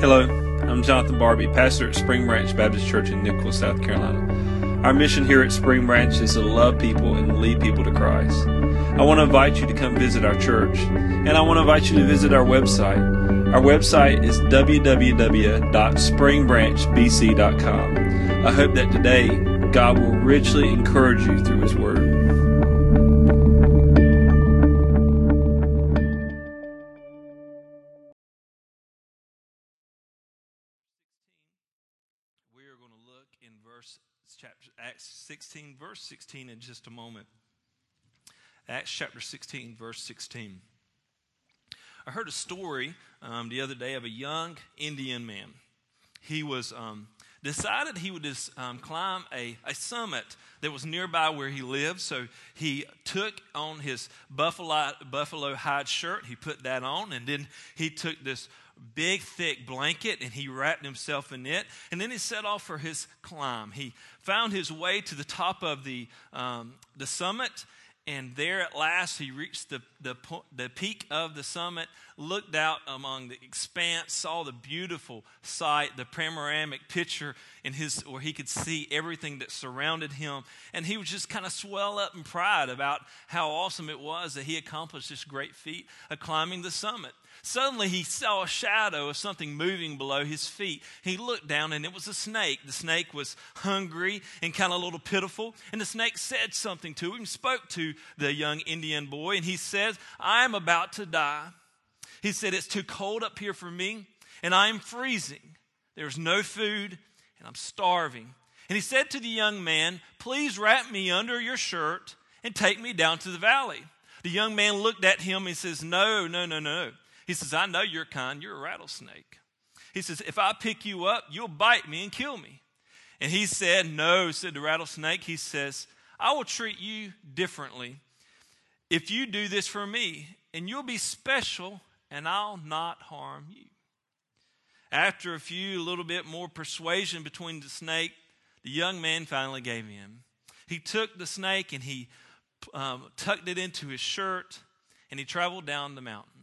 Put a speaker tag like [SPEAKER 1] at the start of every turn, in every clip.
[SPEAKER 1] Hello, I'm Jonathan Barbie, pastor at Spring Branch Baptist Church in Nickel, South Carolina. Our mission here at Spring Branch is to love people and lead people to Christ. I want to invite you to come visit our church, and I want to invite you to visit our website. Our website is www.springbranchbc.com. I hope that today God will richly encourage you through His Word.
[SPEAKER 2] Acts 16 verse 16 in just a moment. Acts chapter 16 verse 16. I heard a story um, the other day of a young Indian man. He was um, decided he would just um, climb a, a summit that was nearby where he lived. So he took on his buffalo, buffalo hide shirt, he put that on, and then he took this big, thick blanket and he wrapped himself in it. And then he set off for his climb. He found his way to the top of the, um, the summit and there at last, he reached the, the, the peak of the summit, looked out among the expanse, saw the beautiful sight, the panoramic picture in his, where he could see everything that surrounded him. And he was just kind of swell up in pride about how awesome it was that he accomplished this great feat of climbing the summit. Suddenly, he saw a shadow of something moving below his feet. He looked down, and it was a snake. The snake was hungry and kind of a little pitiful. And the snake said something to him, spoke to the young Indian boy, and he says, I am about to die. He said, It's too cold up here for me, and I am freezing. There's no food, and I'm starving. And he said to the young man, Please wrap me under your shirt and take me down to the valley. The young man looked at him and says, No, no, no, no. He says, I know you're kind. You're a rattlesnake. He says, If I pick you up, you'll bite me and kill me. And he said, No, said the rattlesnake. He says, I will treat you differently if you do this for me, and you'll be special, and I'll not harm you. After a few, a little bit more persuasion between the snake, the young man finally gave in. He took the snake and he um, tucked it into his shirt, and he traveled down the mountain.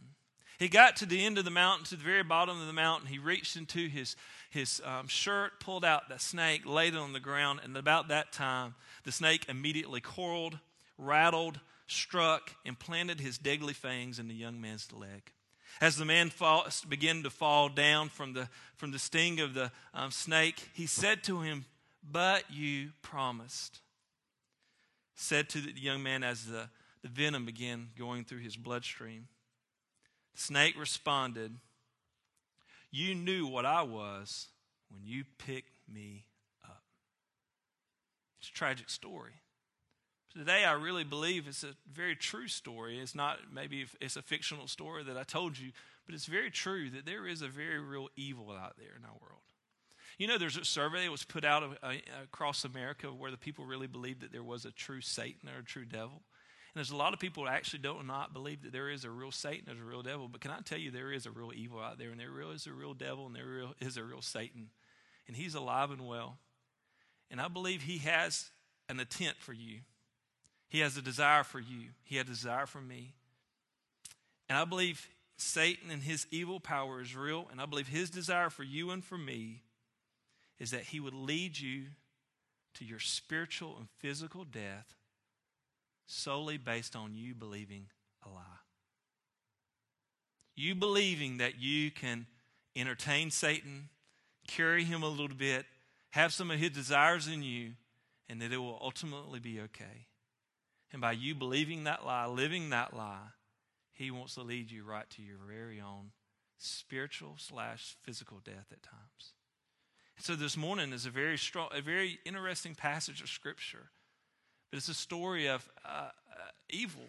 [SPEAKER 2] He got to the end of the mountain, to the very bottom of the mountain. He reached into his, his um, shirt, pulled out the snake, laid it on the ground, and about that time, the snake immediately coiled, rattled, struck, and planted his deadly fangs in the young man's leg. As the man fall, began to fall down from the, from the sting of the um, snake, he said to him, But you promised. Said to the young man as the, the venom began going through his bloodstream. Snake responded, You knew what I was when you picked me up. It's a tragic story. Today, I really believe it's a very true story. It's not maybe it's a fictional story that I told you, but it's very true that there is a very real evil out there in our world. You know, there's a survey that was put out uh, uh, across America where the people really believed that there was a true Satan or a true devil. And there's a lot of people who actually don't not believe that there is a real Satan, there's a real devil. But can I tell you, there is a real evil out there, and there is a real devil, and there is a real Satan. And he's alive and well. And I believe he has an intent for you. He has a desire for you. He had a desire for me. And I believe Satan and his evil power is real. And I believe his desire for you and for me is that he would lead you to your spiritual and physical death solely based on you believing a lie. You believing that you can entertain Satan, carry him a little bit, have some of his desires in you, and that it will ultimately be okay. And by you believing that lie, living that lie, he wants to lead you right to your very own spiritual slash physical death at times. so this morning is a very strong, a very interesting passage of scripture but it's a story of uh, uh, evil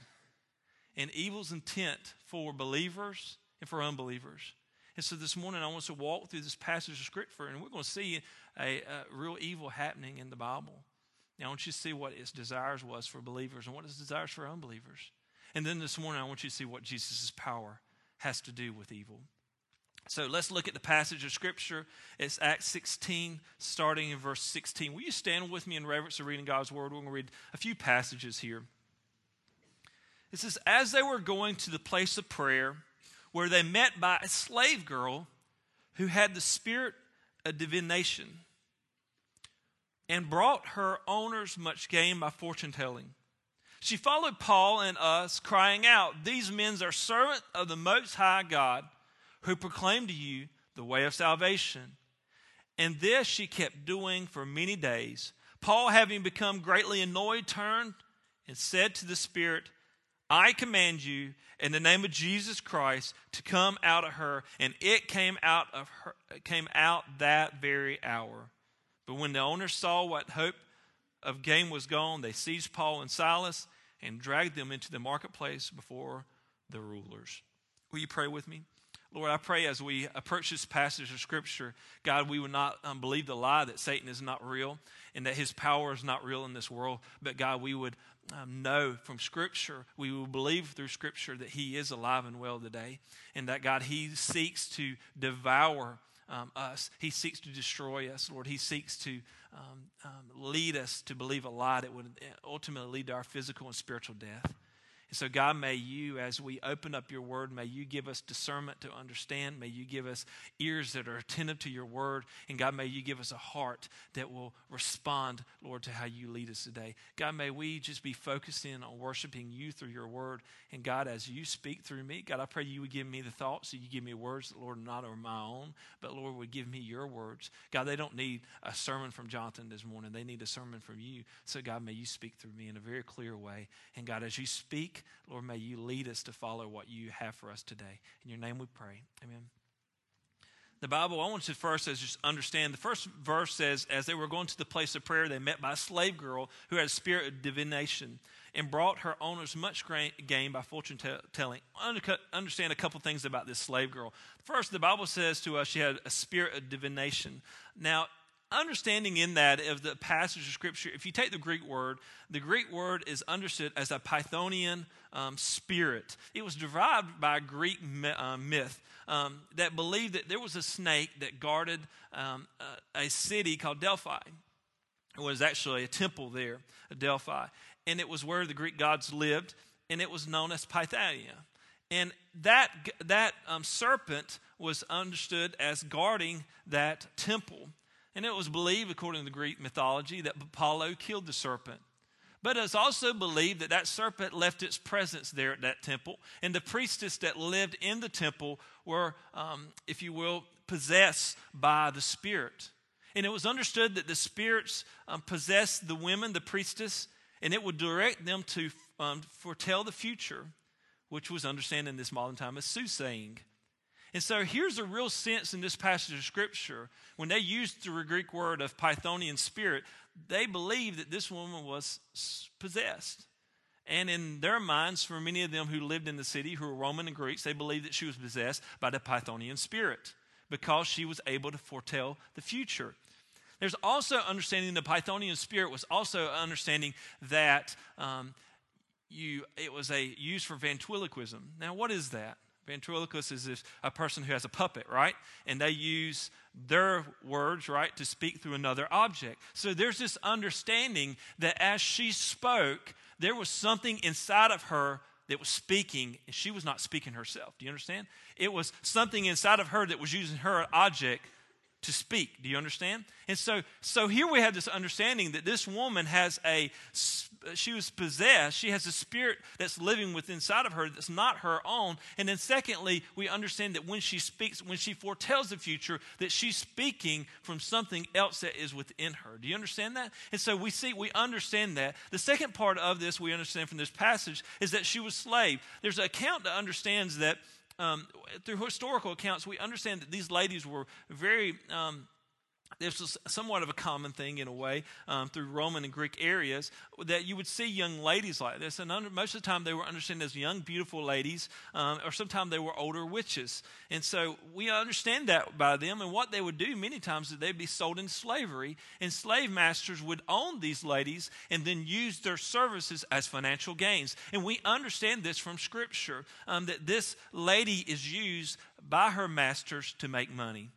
[SPEAKER 2] and evil's intent for believers and for unbelievers. And so this morning, I want us to walk through this passage of Scripture, and we're going to see a, a real evil happening in the Bible. Now, I want you to see what its desires was for believers and what its desires for unbelievers. And then this morning, I want you to see what Jesus' power has to do with evil. So let's look at the passage of Scripture. It's Acts 16, starting in verse 16. Will you stand with me in reverence of reading God's Word? We're going to read a few passages here. It says, As they were going to the place of prayer, where they met by a slave girl who had the spirit of divination and brought her owners much gain by fortune telling. She followed Paul and us, crying out, These men are servants of the Most High God, who proclaim to you the way of salvation. And this she kept doing for many days. Paul, having become greatly annoyed, turned and said to the Spirit, I command you in the name of Jesus Christ to come out of her. And it came out of her came out that very hour. But when the owners saw what hope of gain was gone, they seized Paul and Silas and dragged them into the marketplace before the rulers. Will you pray with me? Lord, I pray as we approach this passage of Scripture, God, we would not um, believe the lie that Satan is not real and that his power is not real in this world, but God, we would um, know from Scripture, we will believe through Scripture that he is alive and well today, and that God, he seeks to devour um, us. He seeks to destroy us, Lord. He seeks to um, um, lead us to believe a lie that would ultimately lead to our physical and spiritual death. And so, God, may you, as we open up your word, may you give us discernment to understand. May you give us ears that are attentive to your word. And God, may you give us a heart that will respond, Lord, to how you lead us today. God, may we just be focused in on worshiping you through your word. And God, as you speak through me, God, I pray you would give me the thoughts, so you give me words that, Lord, not are my own, but Lord, would give me your words. God, they don't need a sermon from Jonathan this morning, they need a sermon from you. So, God, may you speak through me in a very clear way. And God, as you speak, Lord, may you lead us to follow what you have for us today. In your name we pray. Amen. The Bible, I want you to first just understand. The first verse says, as they were going to the place of prayer, they met by a slave girl who had a spirit of divination and brought her owners much gain by fortune telling. Understand a couple things about this slave girl. First, the Bible says to us she had a spirit of divination. Now, understanding in that of the passage of scripture if you take the greek word the greek word is understood as a pythonian um, spirit. It was derived by a greek uh, myth um, that believed that there was a snake that guarded um, a, a city called delphi. It was actually a temple there delphi. And it was where the greek gods lived and it was known as pythonia and that, that um, serpent was understood as guarding that temple and it was believed, according to the Greek mythology, that Apollo killed the serpent. But it's also believed that that serpent left its presence there at that temple, and the priestess that lived in the temple were, um, if you will, possessed by the spirit. And it was understood that the spirits um, possessed the women, the priestess, and it would direct them to um, foretell the future, which was understood in this modern time as soothsaying. And so here's a real sense in this passage of Scripture. When they used the Greek word of Pythonian spirit, they believed that this woman was possessed. And in their minds, for many of them who lived in the city, who were Roman and Greeks, they believed that she was possessed by the Pythonian spirit because she was able to foretell the future. There's also understanding the Pythonian spirit was also understanding that um, you, it was a used for ventriloquism. Now, what is that? Ventriloquist is a person who has a puppet, right? And they use their words, right, to speak through another object. So there's this understanding that as she spoke, there was something inside of her that was speaking, and she was not speaking herself. Do you understand? It was something inside of her that was using her object to speak. Do you understand? And so, so here we have this understanding that this woman has a, she was possessed. She has a spirit that's living within inside of her that's not her own. And then, secondly, we understand that when she speaks, when she foretells the future, that she's speaking from something else that is within her. Do you understand that? And so we see, we understand that. The second part of this we understand from this passage is that she was slave. There's an account that understands that um, through historical accounts, we understand that these ladies were very. Um, this was somewhat of a common thing in a way um, through Roman and Greek areas that you would see young ladies like this. And under, most of the time, they were understood as young, beautiful ladies, um, or sometimes they were older witches. And so we understand that by them. And what they would do many times is they'd be sold in slavery, and slave masters would own these ladies and then use their services as financial gains. And we understand this from Scripture um, that this lady is used by her masters to make money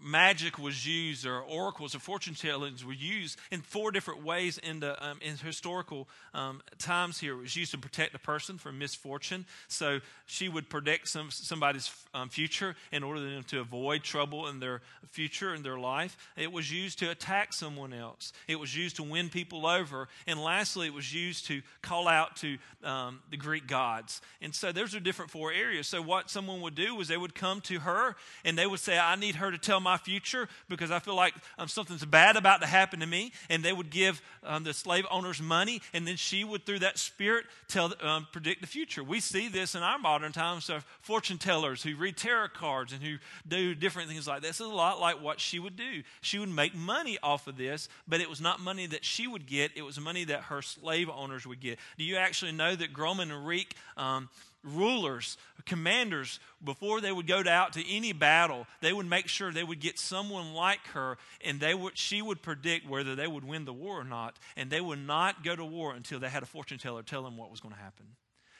[SPEAKER 2] magic was used or oracles or fortune tellings were used in four different ways in, the, um, in historical um, times here. It was used to protect a person from misfortune. So she would predict some, somebody's um, future in order them to avoid trouble in their future in their life. It was used to attack someone else. It was used to win people over. And lastly, it was used to call out to um, the Greek gods. And so those are different four areas. So what someone would do was they would come to her and they would say, I need her to tell my future because I feel like um, something's bad about to happen to me. And they would give um, the slave owners money, and then she would, through that spirit, tell, um, predict the future. We see this in our modern times of fortune tellers who read tarot cards and who do different things like this. Is a lot like what she would do. She would make money off of this, but it was not money that she would get, it was money that her slave owners would get. Do you actually know that Roman and Greek? Rulers, commanders, before they would go out to any battle, they would make sure they would get someone like her, and they would, she would predict whether they would win the war or not. And they would not go to war until they had a fortune teller tell them what was going to happen.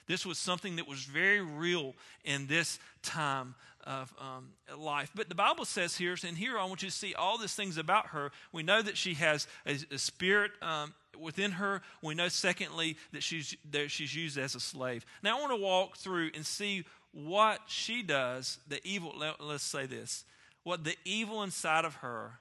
[SPEAKER 2] This was something that was very real in this time of um, life. But the Bible says here, and here I want you to see all these things about her. We know that she has a, a spirit um, within her. We know, secondly, that she's, that she's used as a slave. Now, I want to walk through and see what she does, the evil, let, let's say this, what the evil inside of her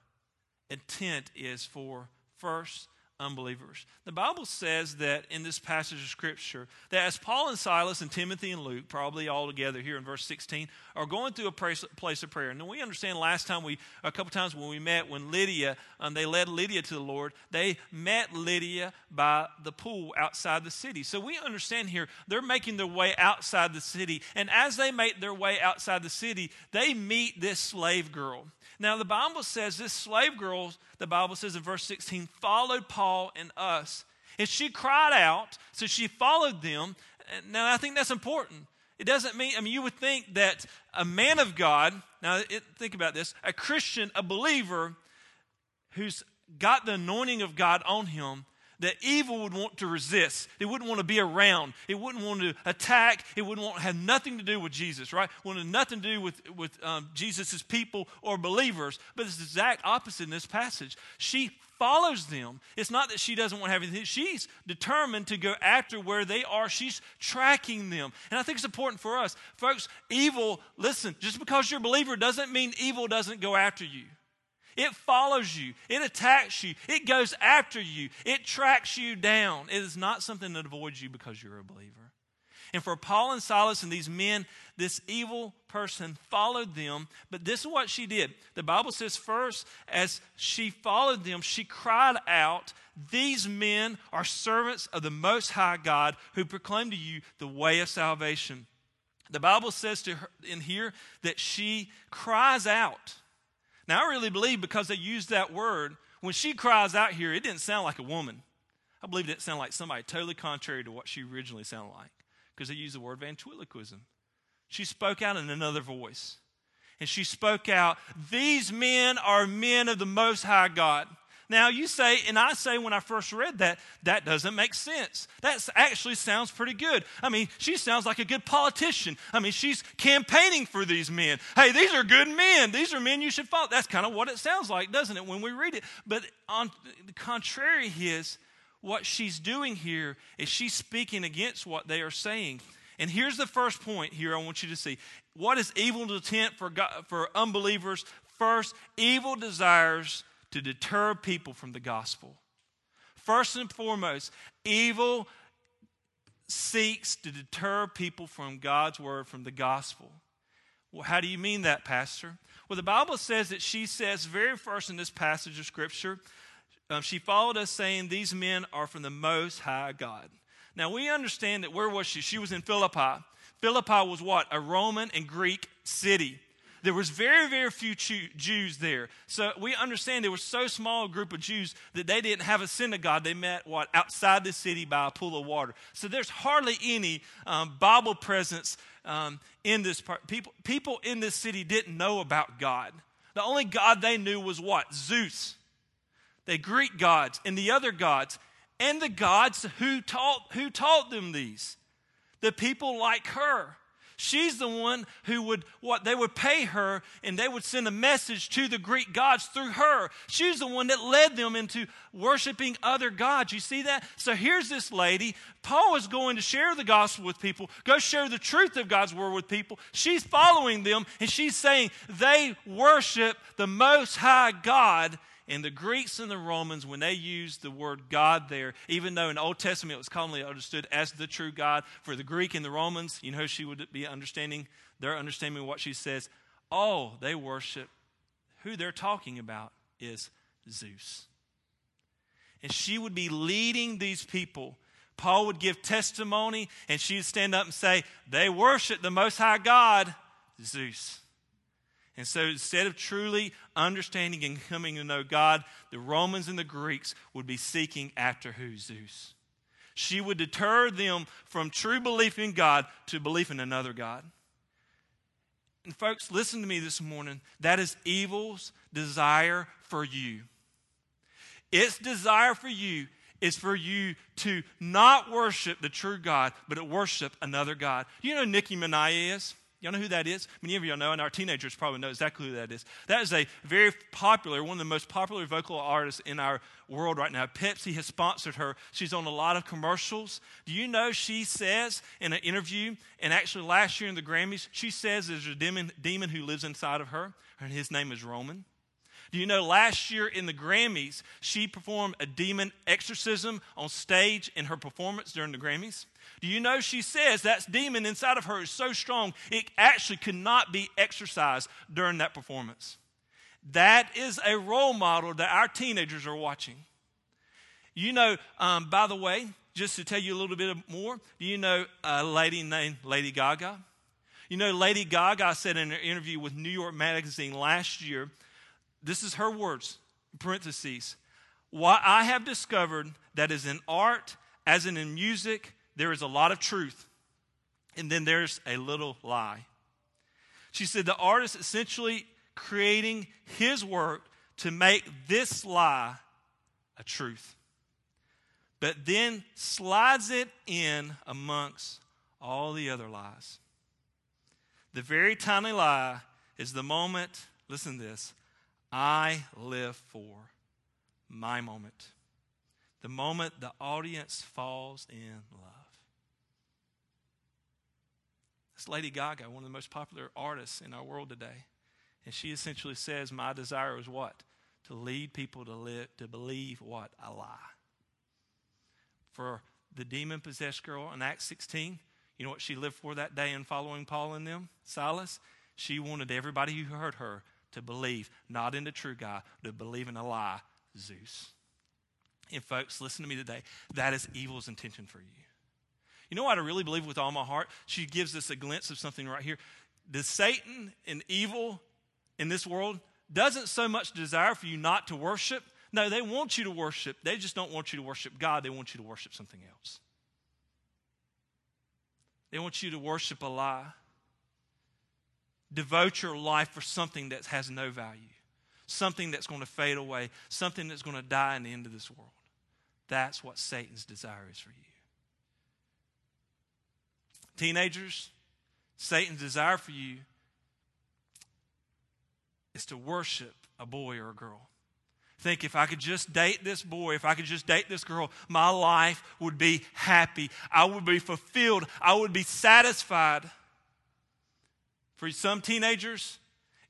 [SPEAKER 2] intent is for first unbelievers. The Bible says that in this passage of Scripture, that as Paul and Silas and Timothy and Luke, probably all together here in verse 16, are going through a place of prayer. And we understand last time we, a couple times when we met, when Lydia, um, they led Lydia to the Lord, they met Lydia by the pool outside the city. So we understand here, they're making their way outside the city. And as they make their way outside the city, they meet this slave girl. Now, the Bible says this slave girl, the Bible says in verse 16, followed Paul and us. And she cried out, so she followed them. Now, I think that's important. It doesn't mean, I mean, you would think that a man of God, now it, think about this, a Christian, a believer who's got the anointing of God on him, that evil would want to resist. It wouldn't want to be around. It wouldn't want to attack. It wouldn't want to have nothing to do with Jesus, right? Wanted nothing to do with, with um, Jesus' people or believers. But it's the exact opposite in this passage. She follows them. It's not that she doesn't want to have anything. She's determined to go after where they are. She's tracking them. And I think it's important for us. Folks, evil, listen, just because you're a believer doesn't mean evil doesn't go after you. It follows you, it attacks you, it goes after you, it tracks you down. It is not something that avoids you because you're a believer. And for Paul and Silas and these men, this evil person followed them. But this is what she did. The Bible says, first, as she followed them, she cried out, These men are servants of the Most High God who proclaim to you the way of salvation. The Bible says to her in here that she cries out. Now, I really believe because they used that word, when she cries out here, it didn't sound like a woman. I believe it didn't sound like somebody totally contrary to what she originally sounded like because they used the word ventriloquism. She spoke out in another voice. And she spoke out, These men are men of the Most High God. Now, you say, and I say when I first read that, that doesn't make sense. That actually sounds pretty good. I mean, she sounds like a good politician. I mean, she's campaigning for these men. Hey, these are good men. These are men you should follow. That's kind of what it sounds like, doesn't it, when we read it? But on the contrary, is what she's doing here is she's speaking against what they are saying. And here's the first point here I want you to see. What is evil intent for, God, for unbelievers? First, evil desires to deter people from the gospel. First and foremost, evil seeks to deter people from God's word, from the gospel. Well, how do you mean that, Pastor? Well, the Bible says that she says, very first in this passage of Scripture, um, she followed us saying, These men are from the Most High God. Now, we understand that where was she? She was in Philippi. Philippi was what? A Roman and Greek city. There was very, very few Jews there. So we understand there was so small a group of Jews that they didn't have a synagogue. They met, what, outside the city by a pool of water. So there's hardly any um, Bible presence um, in this part. People, people in this city didn't know about God. The only God they knew was what? Zeus. The Greek gods and the other gods, and the gods who taught, who taught them these. The people like her. She's the one who would, what, they would pay her and they would send a message to the Greek gods through her. She's the one that led them into worshiping other gods. You see that? So here's this lady. Paul is going to share the gospel with people, go share the truth of God's word with people. She's following them and she's saying they worship the Most High God and the Greeks and the Romans, when they used the word God there, even though in the Old Testament it was commonly understood as the true God, for the Greek and the Romans, you know, she would be understanding, their understanding of what she says. Oh, they worship. Who they're talking about is Zeus. And she would be leading these people. Paul would give testimony, and she'd stand up and say, They worship the Most High God, Zeus. And so instead of truly understanding and coming to know God, the Romans and the Greeks would be seeking after who? Zeus. She would deter them from true belief in God to belief in another God. And folks, listen to me this morning. That is evil's desire for you. Its desire for you is for you to not worship the true God, but to worship another God. You know Nicki Minaj is? Y'all know who that is? Many of y'all know, and our teenagers probably know exactly who that is. That is a very popular, one of the most popular vocal artists in our world right now. Pepsi has sponsored her. She's on a lot of commercials. Do you know she says in an interview, and actually last year in the Grammys, she says there's a demon, demon who lives inside of her, and his name is Roman. Do you know last year in the Grammys, she performed a demon exorcism on stage in her performance during the Grammys? Do you know she says that demon inside of her is so strong it actually could not be exercised during that performance? That is a role model that our teenagers are watching. You know, um, by the way, just to tell you a little bit more, do you know a lady named Lady Gaga? You know, Lady Gaga said in an interview with New York Magazine last year this is her words, parentheses. What I have discovered that is in art, as in in music, there is a lot of truth, and then there's a little lie. She said the artist essentially creating his work to make this lie a truth, but then slides it in amongst all the other lies. The very tiny lie is the moment, listen to this, I live for my moment. The moment the audience falls in love. It's Lady Gaga, one of the most popular artists in our world today. And she essentially says, My desire is what? To lead people to live to believe what? A lie. For the demon possessed girl in Acts 16, you know what she lived for that day in following Paul and them? Silas? She wanted everybody who heard her to believe not in the true God, to believe in a lie, Zeus. And folks, listen to me today. That is evil's intention for you. You know what I really believe with all my heart? She gives us a glimpse of something right here. The Satan and evil in this world doesn't so much desire for you not to worship. No, they want you to worship. They just don't want you to worship God. They want you to worship something else. They want you to worship a lie devote your life for something that has no value, something that's going to fade away, something that's going to die in the end of this world. That's what Satan's desire is for you. Teenagers, Satan's desire for you is to worship a boy or a girl. Think if I could just date this boy, if I could just date this girl, my life would be happy. I would be fulfilled. I would be satisfied. For some teenagers,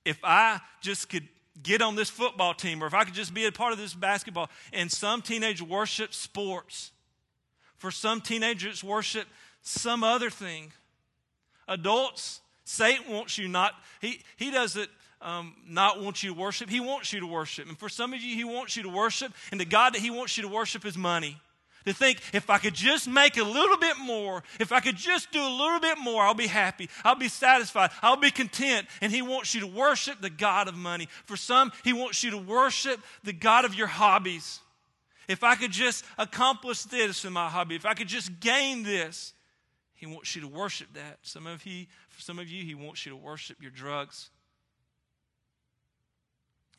[SPEAKER 2] if I just could get on this football team or if I could just be a part of this basketball, and some teenagers worship sports. For some teenagers, worship some other thing. Adults, Satan wants you not, he, he doesn't um, not want you to worship. He wants you to worship. And for some of you, he wants you to worship, and the God that he wants you to worship is money to think if I could just make a little bit more, if I could just do a little bit more, I'll be happy. I'll be satisfied. I'll be content. And He wants you to worship the God of money. For some, He wants you to worship the God of your hobbies. If I could just accomplish this in my hobby, if I could just gain this, He wants you to worship that. Some of you, for some of you, He wants you to worship your drugs.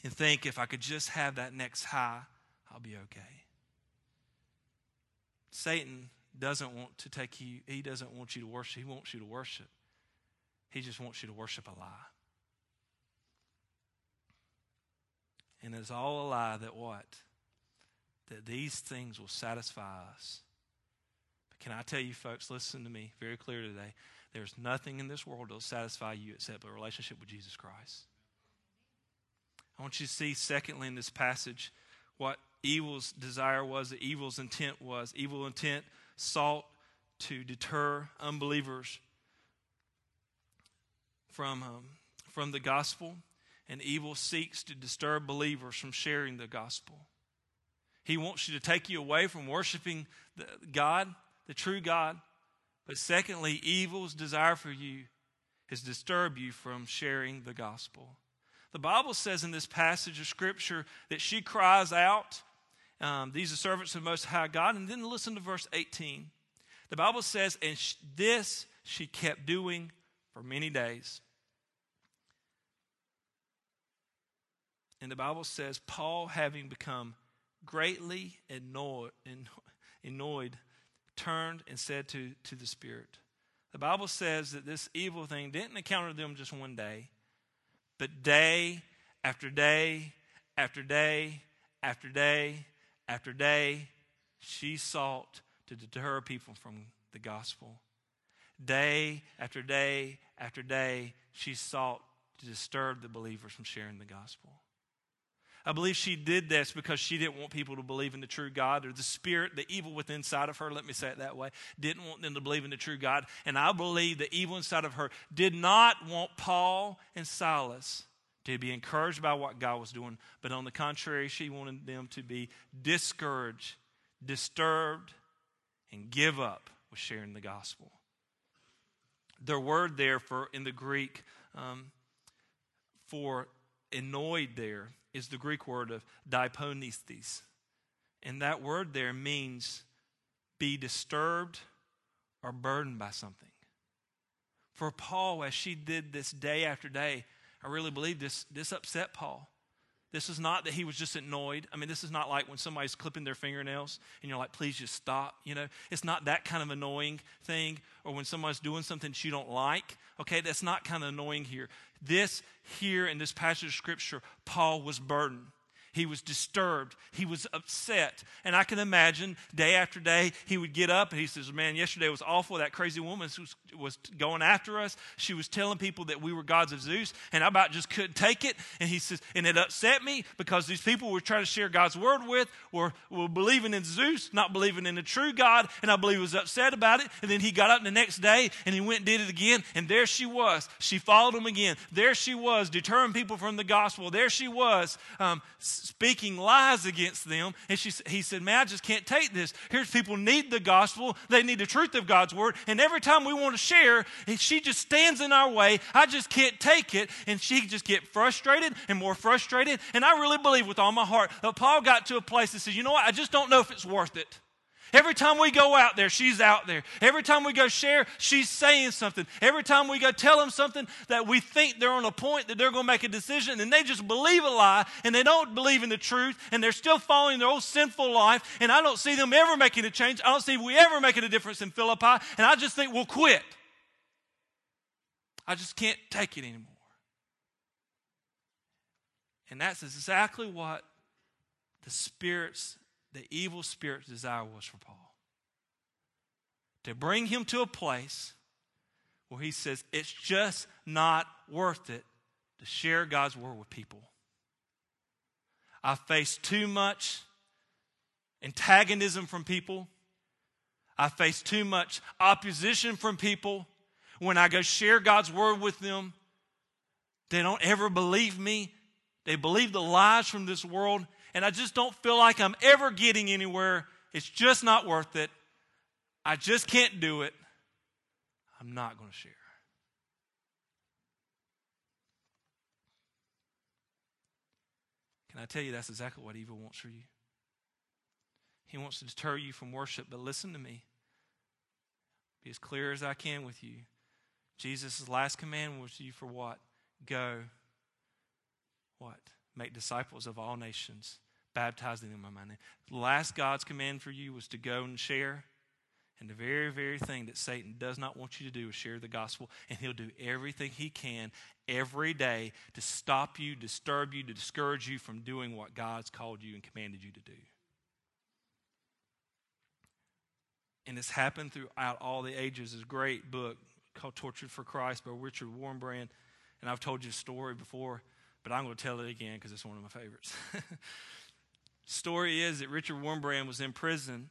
[SPEAKER 2] And think if I could just have that next high, I'll be okay. Satan doesn't want to take you, he doesn't want you to worship. He wants you to worship He just wants you to worship a lie. And it's all a lie that what? That these things will satisfy us. Can I tell you, folks, listen to me very clear today. There's nothing in this world that will satisfy you except a relationship with Jesus Christ. I want you to see, secondly, in this passage, what evil's desire was, the evil's intent was. Evil intent sought to deter unbelievers from, um, from the gospel, and evil seeks to disturb believers from sharing the gospel. He wants you to take you away from worshiping God, the true God. But secondly, evil's desire for you has disturbed you from sharing the gospel. The Bible says in this passage of Scripture that she cries out, um, These are servants of the Most High God. And then listen to verse 18. The Bible says, And sh- this she kept doing for many days. And the Bible says, Paul, having become greatly annoyed, annoyed turned and said to, to the Spirit, The Bible says that this evil thing didn't encounter them just one day, but day after day after day after day after day, she sought to deter people from the gospel. Day after day after day, she sought to disturb the believers from sharing the gospel. I believe she did this because she didn't want people to believe in the true God or the spirit, the evil within inside of her, let me say it that way, didn't want them to believe in the true God. And I believe the evil inside of her did not want Paul and Silas to be encouraged by what God was doing, but on the contrary, she wanted them to be discouraged, disturbed, and give up with sharing the gospel. The word there for in the Greek um, for annoyed there is the Greek word of diponestes. And that word there means be disturbed or burdened by something. For Paul, as she did this day after day, I really believe this, this upset Paul. This is not that he was just annoyed. I mean, this is not like when somebody's clipping their fingernails and you're like, please just stop. You know, it's not that kind of annoying thing. Or when somebody's doing something that you don't like. Okay, that's not kind of annoying here. This here in this passage of scripture, Paul was burdened. He was disturbed. He was upset. And I can imagine day after day, he would get up and he says, Man, yesterday was awful. That crazy woman was, was going after us. She was telling people that we were gods of Zeus, and I about just couldn't take it. And he says, And it upset me because these people we're trying to share God's word with were, were believing in Zeus, not believing in the true God. And I believe he was upset about it. And then he got up the next day and he went and did it again. And there she was. She followed him again. There she was, deterring people from the gospel. There she was, um, speaking lies against them. And she, he said, Man, I just can't take this. Here's people need the gospel, they need the truth of God's word. And every time we want to share, she just stands in our way. I just can't take it. And she just get frustrated and more frustrated. And I really believe with all my heart that Paul got to a place that says, You know what? I just don't know if it's worth it. Every time we go out there, she's out there. Every time we go share, she's saying something. Every time we go tell them something that we think they're on a point that they're going to make a decision, and they just believe a lie and they don't believe in the truth, and they're still following their old sinful life. And I don't see them ever making a change. I don't see we ever making a difference in Philippi, and I just think we'll quit. I just can't take it anymore. And that's exactly what the Spirit's the evil spirit's desire was for Paul. To bring him to a place where he says, it's just not worth it to share God's word with people. I face too much antagonism from people. I face too much opposition from people. When I go share God's word with them, they don't ever believe me. They believe the lies from this world, and I just don't feel like I'm ever getting anywhere. It's just not worth it. I just can't do it. I'm not going to share. Can I tell you that's exactly what evil wants for you? He wants to deter you from worship, but listen to me. Be as clear as I can with you. Jesus' last command was to you for what? Go. What? Make disciples of all nations baptizing them in my name. The last God's command for you was to go and share. And the very, very thing that Satan does not want you to do is share the gospel. And he'll do everything he can every day to stop you, disturb you, to discourage you from doing what God's called you and commanded you to do. And it's happened throughout all the ages. A great book called Tortured for Christ by Richard Wurmbrand. And I've told you a story before, but I'm going to tell it again because it's one of my favorites. story is that Richard Wurmbrand was in prison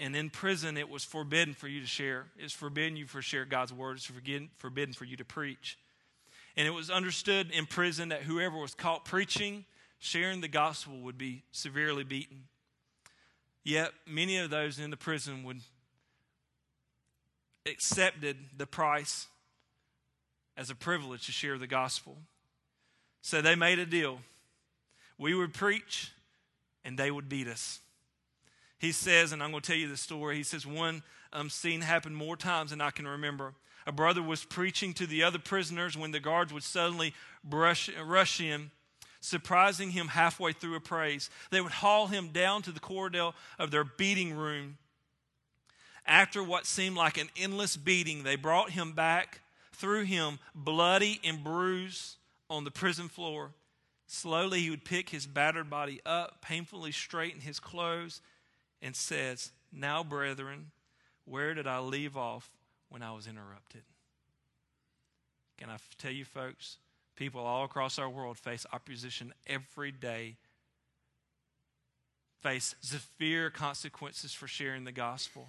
[SPEAKER 2] and in prison, it was forbidden for you to share. It's forbidden you for share God's word. It's forbidden for you to preach. And it was understood in prison that whoever was caught preaching, sharing the gospel, would be severely beaten. Yet many of those in the prison would accepted the price as a privilege to share the gospel. So they made a deal. We would preach and they would beat us. He says, and I'm going to tell you the story. He says, one um, scene happened more times than I can remember. A brother was preaching to the other prisoners when the guards would suddenly brush, rush in, surprising him halfway through a praise. They would haul him down to the corridor of their beating room. After what seemed like an endless beating, they brought him back, threw him bloody and bruised on the prison floor. Slowly, he would pick his battered body up, painfully straighten his clothes, and says, Now, brethren, where did I leave off when I was interrupted? Can I tell you, folks, people all across our world face opposition every day, face severe consequences for sharing the gospel.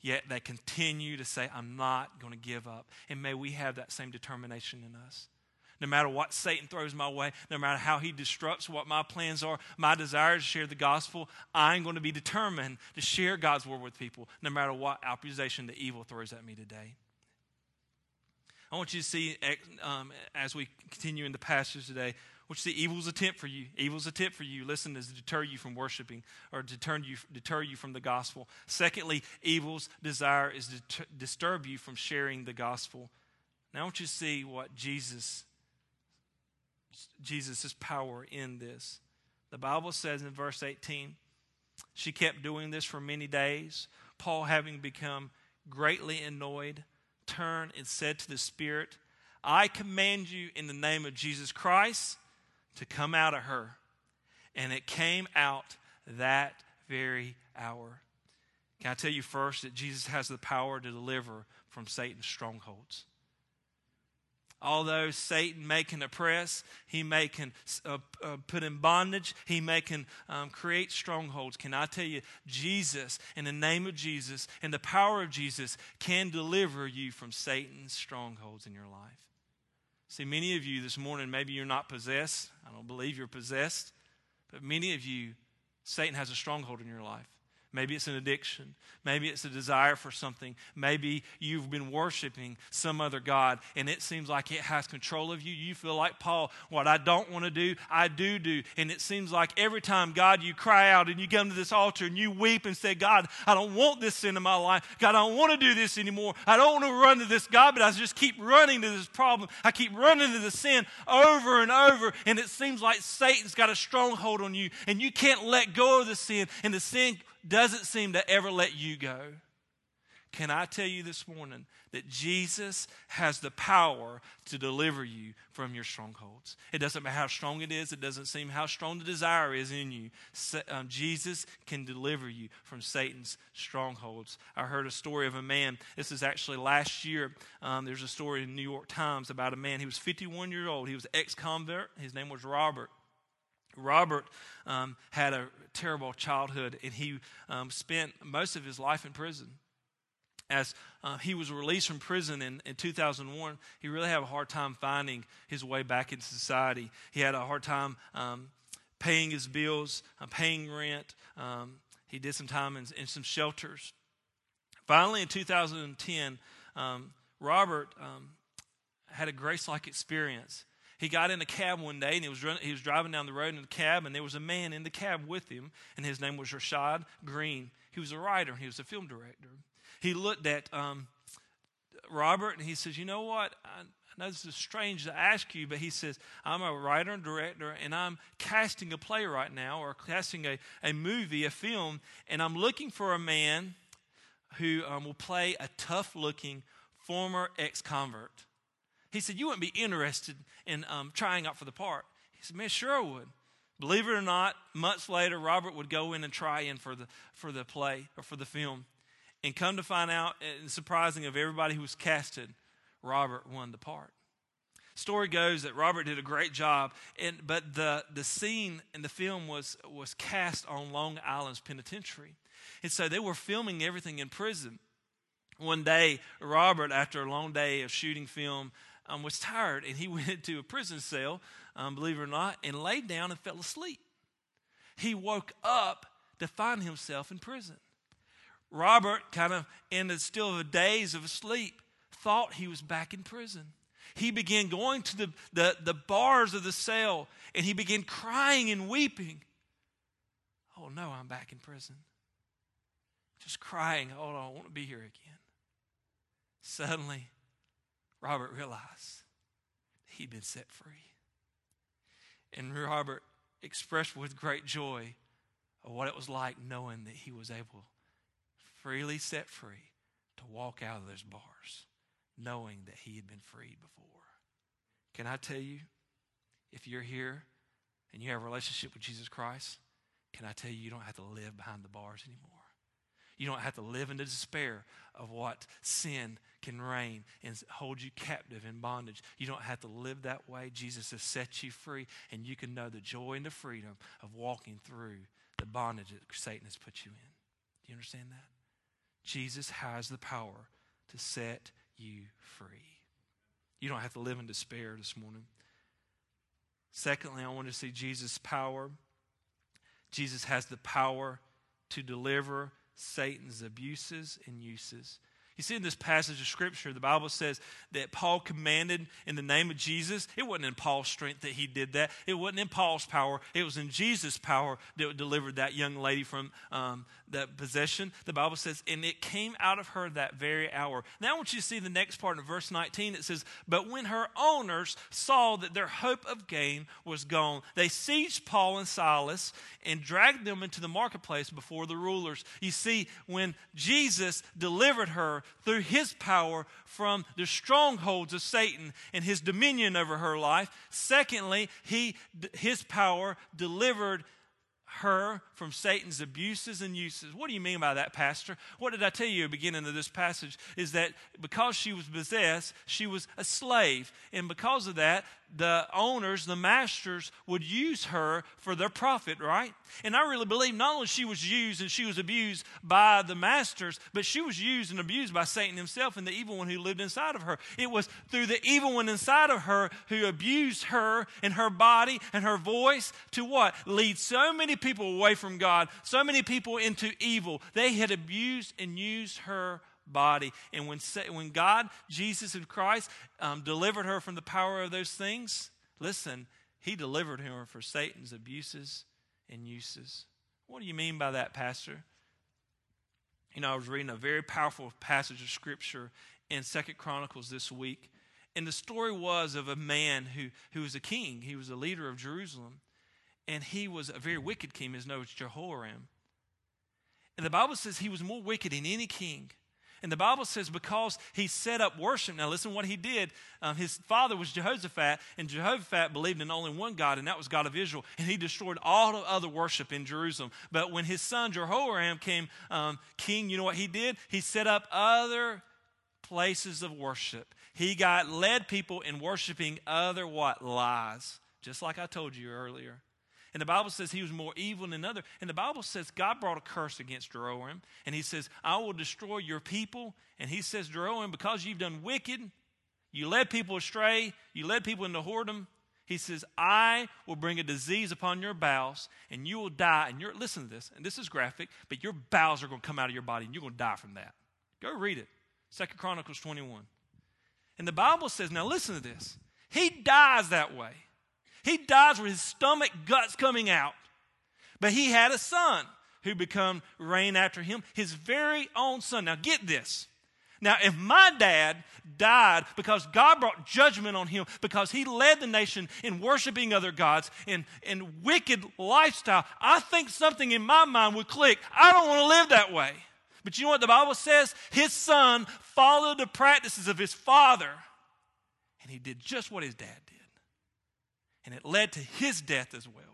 [SPEAKER 2] Yet they continue to say, I'm not going to give up. And may we have that same determination in us no matter what Satan throws my way, no matter how he disrupts what my plans are, my desire to share the gospel, I'm going to be determined to share God's word with people, no matter what accusation the evil throws at me today. I want you to see, um, as we continue in the passage today, which the evil's attempt for you. Evil's attempt for you, listen, is to deter you from worshiping or deter you, deter you from the gospel. Secondly, evil's desire is to disturb you from sharing the gospel. Now I want you to see what Jesus Jesus' power in this. The Bible says in verse 18, she kept doing this for many days. Paul, having become greatly annoyed, turned and said to the Spirit, I command you in the name of Jesus Christ to come out of her. And it came out that very hour. Can I tell you first that Jesus has the power to deliver from Satan's strongholds? Although Satan may can oppress, he may can uh, uh, put in bondage, he may can um, create strongholds. Can I tell you, Jesus, in the name of Jesus, in the power of Jesus, can deliver you from Satan's strongholds in your life. See, many of you this morning, maybe you're not possessed. I don't believe you're possessed. But many of you, Satan has a stronghold in your life. Maybe it's an addiction. Maybe it's a desire for something. Maybe you've been worshiping some other God and it seems like it has control of you. You feel like Paul, what I don't want to do, I do do. And it seems like every time, God, you cry out and you come to this altar and you weep and say, God, I don't want this sin in my life. God, I don't want to do this anymore. I don't want to run to this God, but I just keep running to this problem. I keep running to the sin over and over. And it seems like Satan's got a stronghold on you and you can't let go of the sin. And the sin doesn't seem to ever let you go. Can I tell you this morning that Jesus has the power to deliver you from your strongholds? It doesn't matter how strong it is, it doesn't seem how strong the desire is in you. Um, Jesus can deliver you from Satan's strongholds. I heard a story of a man, this is actually last year. Um, there's a story in the New York Times about a man, he was 51 years old, he was ex convert, his name was Robert. Robert um, had a terrible childhood, and he um, spent most of his life in prison. As uh, he was released from prison in, in 2001, he really had a hard time finding his way back into society. He had a hard time um, paying his bills, uh, paying rent. Um, he did some time in, in, some shelters. Finally, in 2010, um, Robert um, had a grace like experience he got in a cab one day and he was, running, he was driving down the road in the cab, and there was a man in the cab with him, and his name was Rashad Green. He was a writer, he was a film director. He looked at um, Robert and he says, You know what? I, I know this is strange to ask you, but he says, I'm a writer and director, and I'm casting a play right now, or casting a, a movie, a film, and I'm looking for a man who um, will play a tough looking former ex convert. He said, You wouldn't be interested in um, trying out for the part. He said, Man, sure I would. Believe it or not, months later, Robert would go in and try in for the, for the play or for the film. And come to find out, and surprising of everybody who was casted, Robert won the part. Story goes that Robert did a great job, and, but the, the scene in the film was, was cast on Long Island's penitentiary. And so they were filming everything in prison. One day, Robert, after a long day of shooting film, um, was tired and he went into a prison cell, um, believe it or not, and laid down and fell asleep. He woke up to find himself in prison. Robert, kind of in the still of days of sleep, thought he was back in prison. He began going to the, the, the bars of the cell and he began crying and weeping. Oh no, I'm back in prison. Just crying, oh I want to be here again. Suddenly, Robert realized he'd been set free. And Robert expressed with great joy what it was like knowing that he was able freely set free to walk out of those bars, knowing that he had been freed before. Can I tell you, if you're here and you have a relationship with Jesus Christ, can I tell you, you don't have to live behind the bars anymore. You don't have to live in the despair of what sin can reign and hold you captive in bondage. You don't have to live that way. Jesus has set you free, and you can know the joy and the freedom of walking through the bondage that Satan has put you in. Do you understand that? Jesus has the power to set you free. You don't have to live in despair this morning. Secondly, I want to see Jesus' power. Jesus has the power to deliver Satan's abuses and uses. You see, in this passage of Scripture, the Bible says that Paul commanded in the name of Jesus. It wasn't in Paul's strength that he did that. It wasn't in Paul's power. It was in Jesus' power that delivered that young lady from um, that possession. The Bible says, and it came out of her that very hour. Now I want you to see the next part of verse 19. It says, But when her owners saw that their hope of gain was gone, they seized Paul and Silas and dragged them into the marketplace before the rulers. You see, when Jesus delivered her through his power from the strongholds of Satan and his dominion over her life, secondly, he, his power delivered her from Satan's abuses and uses. What do you mean by that, Pastor? What did I tell you at the beginning of this passage? Is that because she was possessed, she was a slave. And because of that, the owners, the masters, would use her for their profit, right? And I really believe not only she was used and she was abused by the masters, but she was used and abused by Satan himself and the evil one who lived inside of her. It was through the evil one inside of her who abused her and her body and her voice to what? Lead so many people away from God, so many people into evil. They had abused and used her body. And when, when God, Jesus and Christ, um, delivered her from the power of those things, listen, he delivered her from Satan's abuses and uses. What do you mean by that, Pastor? You know, I was reading a very powerful passage of Scripture in Second Chronicles this week. And the story was of a man who, who was a king. He was a leader of Jerusalem. And he was a very wicked king. His name was Jehoram. And the Bible says he was more wicked than any king. And the Bible says because he set up worship. Now, listen what he did. Um, his father was Jehoshaphat, and Jehoshaphat believed in only one God, and that was God of Israel. And he destroyed all the other worship in Jerusalem. But when his son Jehoram came um, king, you know what he did? He set up other places of worship. He got led people in worshiping other what? Lies. Just like I told you earlier. And the Bible says he was more evil than another. And the Bible says God brought a curse against Jeroboam. And he says, I will destroy your people. And he says, Jeroboam, because you've done wicked, you led people astray, you led people into whoredom. He says, I will bring a disease upon your bowels, and you will die. And you're listen to this, and this is graphic, but your bowels are going to come out of your body, and you're going to die from that. Go read it. Second Chronicles 21. And the Bible says, now listen to this. He dies that way. He dies with his stomach guts coming out. But he had a son who become reign after him, his very own son. Now get this. Now, if my dad died because God brought judgment on him because he led the nation in worshiping other gods in, in wicked lifestyle, I think something in my mind would click. I don't want to live that way. But you know what the Bible says? His son followed the practices of his father, and he did just what his dad did. And it led to his death as well.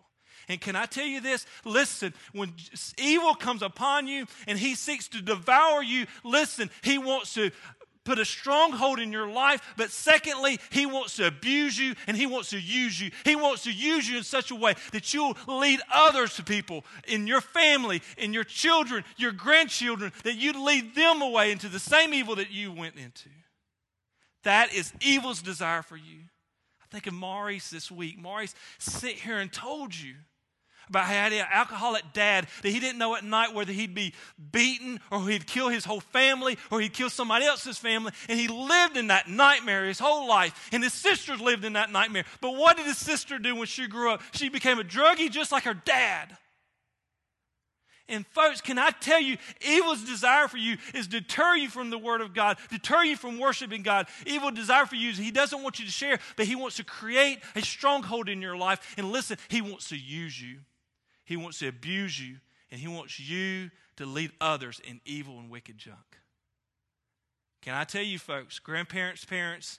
[SPEAKER 2] And can I tell you this? Listen, when evil comes upon you and he seeks to devour you, listen, he wants to put a stronghold in your life, but secondly, he wants to abuse you and he wants to use you. He wants to use you in such a way that you'll lead others to people in your family, in your children, your grandchildren, that you lead them away into the same evil that you went into. That is evil's desire for you. Think of Maurice this week. Maurice sit here and told you about how he had an alcoholic dad that he didn't know at night whether he'd be beaten or he'd kill his whole family or he'd kill somebody else's family. And he lived in that nightmare his whole life. And his sisters lived in that nightmare. But what did his sister do when she grew up? She became a druggie just like her dad. And folks, can I tell you, evil's desire for you is deter you from the Word of God, deter you from worshiping God. Evil desire for you is He doesn't want you to share, but He wants to create a stronghold in your life. And listen, He wants to use you. He wants to abuse you, and He wants you to lead others in evil and wicked junk. Can I tell you, folks, grandparents, parents,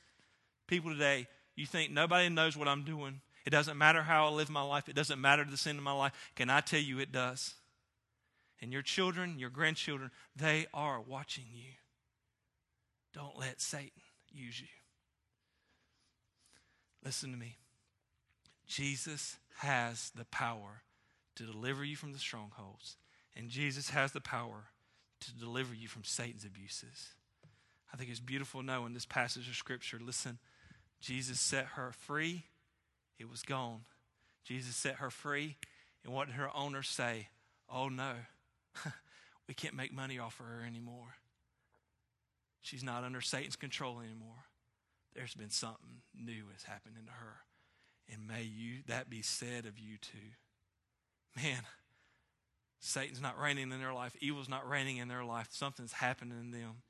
[SPEAKER 2] people today, you think nobody knows what I'm doing. It doesn't matter how I live my life. It doesn't matter the sin of my life. Can I tell you it does? And your children, your grandchildren, they are watching you. Don't let Satan use you. Listen to me. Jesus has the power to deliver you from the strongholds, and Jesus has the power to deliver you from Satan's abuses. I think it's beautiful to know in this passage of Scripture listen, Jesus set her free, it was gone. Jesus set her free, and what did her owner say? Oh no, we can't make money off of her anymore. She's not under Satan's control anymore. There's been something new has happened to her. And may you that be said of you too man, Satan's not reigning in their life, evil's not reigning in their life, something's happening in them.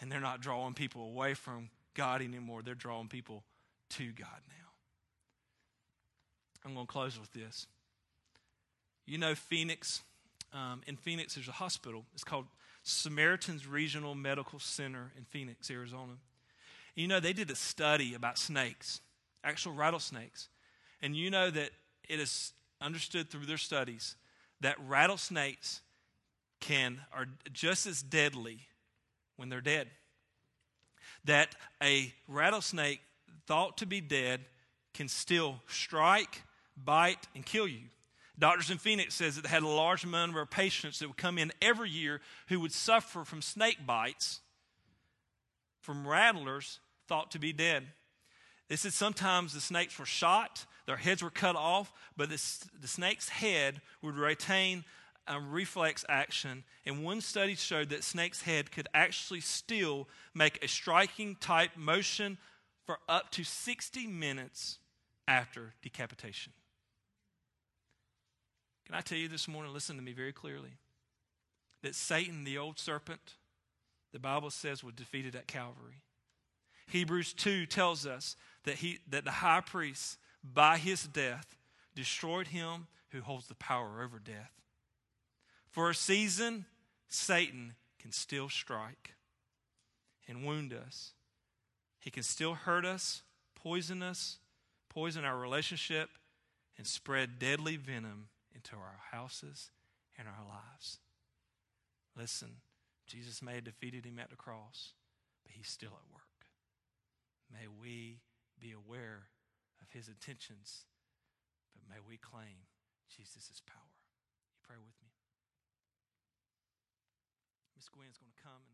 [SPEAKER 2] And they're not drawing people away from God anymore, they're drawing people to God now. I'm going to close with this. You know, Phoenix, um, in Phoenix, there's a hospital. It's called Samaritan's Regional Medical Center in Phoenix, Arizona. You know, they did a study about snakes, actual rattlesnakes. And you know that it is understood through their studies that rattlesnakes can are just as deadly when they're dead. That a rattlesnake thought to be dead can still strike, bite, and kill you. Doctors in Phoenix says that they had a large number of patients that would come in every year who would suffer from snake bites from rattlers thought to be dead. They said sometimes the snakes were shot, their heads were cut off, but the, the snake's head would retain a reflex action. And one study showed that snake's head could actually still make a striking type motion for up to 60 minutes after decapitation. Can I tell you this morning, listen to me very clearly, that Satan, the old serpent, the Bible says was defeated at Calvary. Hebrews 2 tells us that, he, that the high priest, by his death, destroyed him who holds the power over death. For a season, Satan can still strike and wound us. He can still hurt us, poison us, poison our relationship, and spread deadly venom into our houses and our lives. Listen, Jesus may have defeated him at the cross, but he's still at work. May we be aware of his intentions, but may we claim Jesus' power. You pray with me. Miss Gwen's going to come.